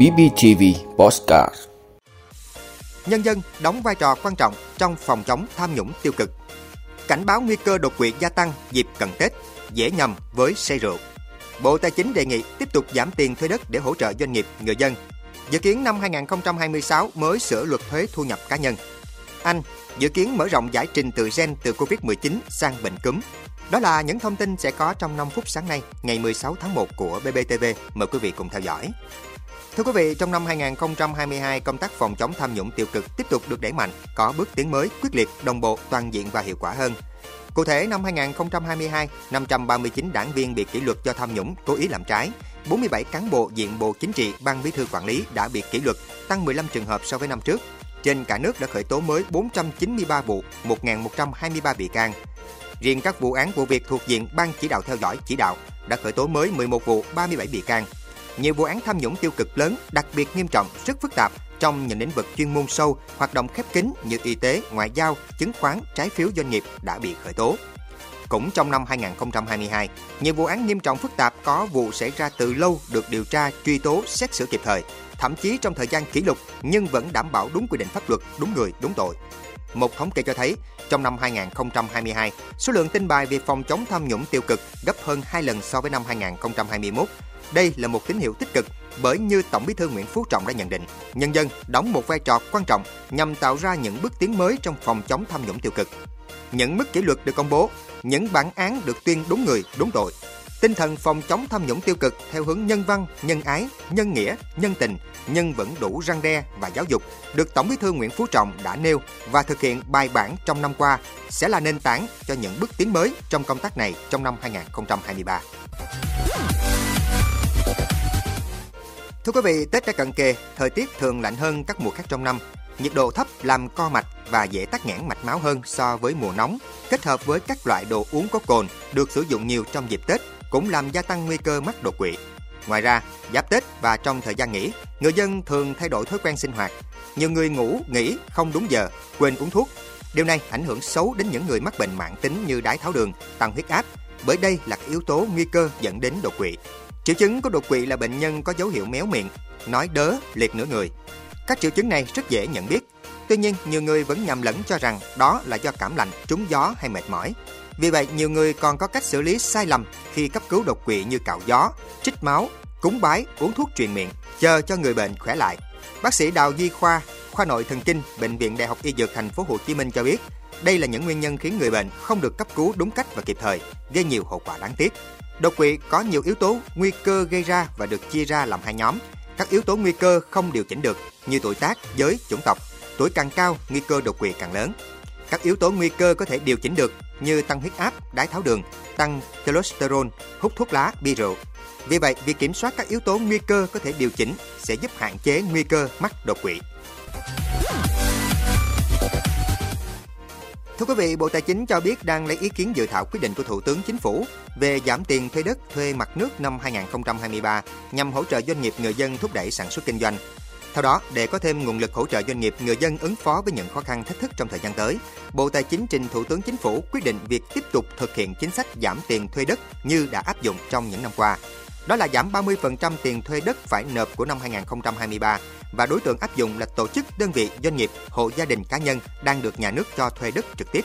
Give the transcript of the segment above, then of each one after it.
BBTV Postcard Nhân dân đóng vai trò quan trọng trong phòng chống tham nhũng tiêu cực. Cảnh báo nguy cơ đột quỵ gia tăng dịp cận Tết, dễ nhầm với say rượu. Bộ Tài chính đề nghị tiếp tục giảm tiền thuê đất để hỗ trợ doanh nghiệp, người dân. Dự kiến năm 2026 mới sửa luật thuế thu nhập cá nhân. Anh dự kiến mở rộng giải trình tự gen từ Covid-19 sang bệnh cúm. Đó là những thông tin sẽ có trong 5 phút sáng nay, ngày 16 tháng 1 của BBTV. Mời quý vị cùng theo dõi. Thưa quý vị, trong năm 2022, công tác phòng chống tham nhũng tiêu cực tiếp tục được đẩy mạnh, có bước tiến mới, quyết liệt, đồng bộ, toàn diện và hiệu quả hơn. Cụ thể, năm 2022, 539 đảng viên bị kỷ luật do tham nhũng, cố ý làm trái. 47 cán bộ diện Bộ Chính trị, Ban Bí thư quản lý đã bị kỷ luật, tăng 15 trường hợp so với năm trước. Trên cả nước đã khởi tố mới 493 vụ, 1.123 bị can. Riêng các vụ án vụ việc thuộc diện Ban chỉ đạo theo dõi chỉ đạo đã khởi tố mới 11 vụ, 37 bị can. Nhiều vụ án tham nhũng tiêu cực lớn, đặc biệt nghiêm trọng, rất phức tạp trong những lĩnh vực chuyên môn sâu, hoạt động khép kín như y tế, ngoại giao, chứng khoán, trái phiếu doanh nghiệp đã bị khởi tố. Cũng trong năm 2022, nhiều vụ án nghiêm trọng phức tạp có vụ xảy ra từ lâu được điều tra, truy tố, xét xử kịp thời, thậm chí trong thời gian kỷ lục nhưng vẫn đảm bảo đúng quy định pháp luật, đúng người, đúng tội. Một thống kê cho thấy, trong năm 2022, số lượng tin bài về phòng chống tham nhũng tiêu cực gấp hơn 2 lần so với năm 2021. Đây là một tín hiệu tích cực bởi như Tổng Bí thư Nguyễn Phú Trọng đã nhận định, nhân dân đóng một vai trò quan trọng nhằm tạo ra những bước tiến mới trong phòng chống tham nhũng tiêu cực. Những mức kỷ luật được công bố, những bản án được tuyên đúng người, đúng tội. Tinh thần phòng chống tham nhũng tiêu cực theo hướng nhân văn, nhân ái, nhân nghĩa, nhân tình, nhưng vẫn đủ răng đe và giáo dục được Tổng Bí thư Nguyễn Phú Trọng đã nêu và thực hiện bài bản trong năm qua sẽ là nền tảng cho những bước tiến mới trong công tác này trong năm 2023. Thưa quý vị, Tết đã cận kề, thời tiết thường lạnh hơn các mùa khác trong năm. Nhiệt độ thấp làm co mạch và dễ tắc nghẽn mạch máu hơn so với mùa nóng, kết hợp với các loại đồ uống có cồn được sử dụng nhiều trong dịp Tết cũng làm gia tăng nguy cơ mắc đột quỵ. Ngoài ra, giáp Tết và trong thời gian nghỉ, người dân thường thay đổi thói quen sinh hoạt. Nhiều người ngủ, nghỉ không đúng giờ, quên uống thuốc. Điều này ảnh hưởng xấu đến những người mắc bệnh mãn tính như đái tháo đường, tăng huyết áp, bởi đây là yếu tố nguy cơ dẫn đến đột quỵ. Triệu chứng của đột quỵ là bệnh nhân có dấu hiệu méo miệng, nói đớ, liệt nửa người. Các triệu chứng này rất dễ nhận biết. Tuy nhiên, nhiều người vẫn nhầm lẫn cho rằng đó là do cảm lạnh, trúng gió hay mệt mỏi. Vì vậy, nhiều người còn có cách xử lý sai lầm khi cấp cứu đột quỵ như cạo gió, trích máu, cúng bái, uống thuốc truyền miệng, chờ cho người bệnh khỏe lại. Bác sĩ Đào Duy Khoa, khoa nội thần kinh, bệnh viện Đại học Y Dược thành phố Hồ Chí Minh cho biết, đây là những nguyên nhân khiến người bệnh không được cấp cứu đúng cách và kịp thời, gây nhiều hậu quả đáng tiếc. Đột quỵ có nhiều yếu tố nguy cơ gây ra và được chia ra làm hai nhóm. Các yếu tố nguy cơ không điều chỉnh được như tuổi tác, giới, chủng tộc. Tuổi càng cao, nguy cơ đột quỵ càng lớn. Các yếu tố nguy cơ có thể điều chỉnh được như tăng huyết áp, đái tháo đường, tăng cholesterol, hút thuốc lá, bia rượu. Vì vậy, việc kiểm soát các yếu tố nguy cơ có thể điều chỉnh sẽ giúp hạn chế nguy cơ mắc đột quỵ. Thưa quý vị, Bộ Tài chính cho biết đang lấy ý kiến dự thảo quyết định của Thủ tướng Chính phủ về giảm tiền thuê đất thuê mặt nước năm 2023 nhằm hỗ trợ doanh nghiệp người dân thúc đẩy sản xuất kinh doanh. Theo đó, để có thêm nguồn lực hỗ trợ doanh nghiệp người dân ứng phó với những khó khăn thách thức trong thời gian tới, Bộ Tài chính trình Thủ tướng Chính phủ quyết định việc tiếp tục thực hiện chính sách giảm tiền thuê đất như đã áp dụng trong những năm qua. Đó là giảm 30% tiền thuê đất phải nộp của năm 2023 và đối tượng áp dụng là tổ chức, đơn vị, doanh nghiệp, hộ gia đình cá nhân đang được nhà nước cho thuê đất trực tiếp.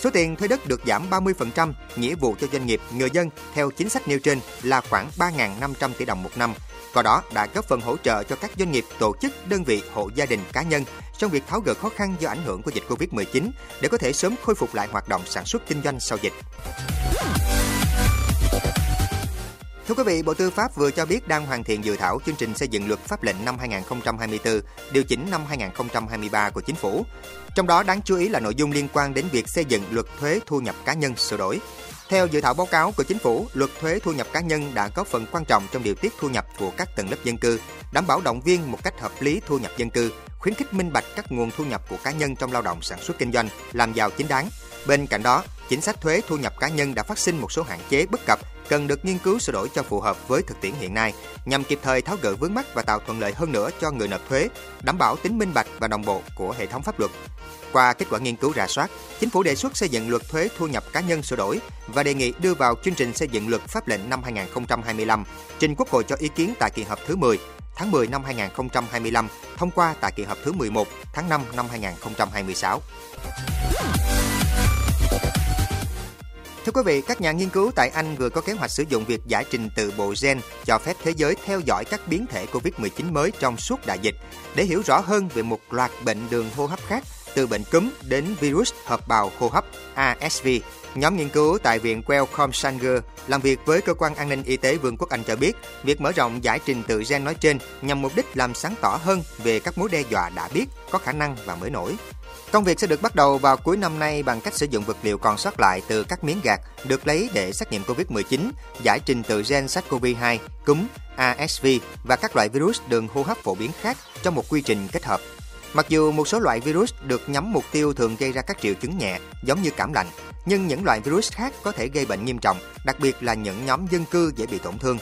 Số tiền thuê đất được giảm 30%, nghĩa vụ cho doanh nghiệp, người dân theo chính sách nêu trên là khoảng 3.500 tỷ đồng một năm. Qua đó đã góp phần hỗ trợ cho các doanh nghiệp, tổ chức, đơn vị, hộ gia đình, cá nhân trong việc tháo gỡ khó khăn do ảnh hưởng của dịch Covid-19 để có thể sớm khôi phục lại hoạt động sản xuất kinh doanh sau dịch. Thưa quý vị, Bộ Tư pháp vừa cho biết đang hoàn thiện dự thảo chương trình xây dựng luật pháp lệnh năm 2024, điều chỉnh năm 2023 của chính phủ. Trong đó đáng chú ý là nội dung liên quan đến việc xây dựng luật thuế thu nhập cá nhân sửa đổi. Theo dự thảo báo cáo của chính phủ, luật thuế thu nhập cá nhân đã có phần quan trọng trong điều tiết thu nhập của các tầng lớp dân cư, đảm bảo động viên một cách hợp lý thu nhập dân cư, khuyến khích minh bạch các nguồn thu nhập của cá nhân trong lao động sản xuất kinh doanh, làm giàu chính đáng. Bên cạnh đó, chính sách thuế thu nhập cá nhân đã phát sinh một số hạn chế bất cập cần được nghiên cứu sửa đổi cho phù hợp với thực tiễn hiện nay nhằm kịp thời tháo gỡ vướng mắc và tạo thuận lợi hơn nữa cho người nộp thuế, đảm bảo tính minh bạch và đồng bộ của hệ thống pháp luật. Qua kết quả nghiên cứu rà soát, chính phủ đề xuất xây dựng luật thuế thu nhập cá nhân sửa đổi và đề nghị đưa vào chương trình xây dựng luật pháp lệnh năm 2025 trình Quốc hội cho ý kiến tại kỳ họp thứ 10 tháng 10 năm 2025, thông qua tại kỳ họp thứ 11 tháng 5 năm 2026. Thưa quý vị, các nhà nghiên cứu tại Anh vừa có kế hoạch sử dụng việc giải trình tự bộ gen cho phép thế giới theo dõi các biến thể COVID-19 mới trong suốt đại dịch để hiểu rõ hơn về một loạt bệnh đường hô hấp khác từ bệnh cúm đến virus hợp bào hô hấp ASV. Nhóm nghiên cứu tại Viện Wellcome Sanger làm việc với Cơ quan An ninh Y tế Vương quốc Anh cho biết, việc mở rộng giải trình tự gen nói trên nhằm mục đích làm sáng tỏ hơn về các mối đe dọa đã biết, có khả năng và mới nổi. Công việc sẽ được bắt đầu vào cuối năm nay bằng cách sử dụng vật liệu còn sót lại từ các miếng gạt được lấy để xét nghiệm COVID-19, giải trình tự gen SARS-CoV-2, cúm, ASV và các loại virus đường hô hấp phổ biến khác trong một quy trình kết hợp. Mặc dù một số loại virus được nhắm mục tiêu thường gây ra các triệu chứng nhẹ, giống như cảm lạnh, nhưng những loại virus khác có thể gây bệnh nghiêm trọng, đặc biệt là những nhóm dân cư dễ bị tổn thương.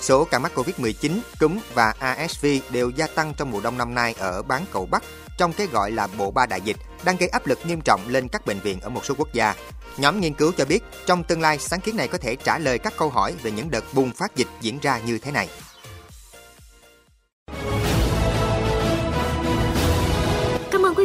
Số ca mắc COVID-19, cúm và ASV đều gia tăng trong mùa đông năm nay ở bán cầu Bắc trong cái gọi là bộ ba đại dịch đang gây áp lực nghiêm trọng lên các bệnh viện ở một số quốc gia. Nhóm nghiên cứu cho biết trong tương lai sáng kiến này có thể trả lời các câu hỏi về những đợt bùng phát dịch diễn ra như thế này.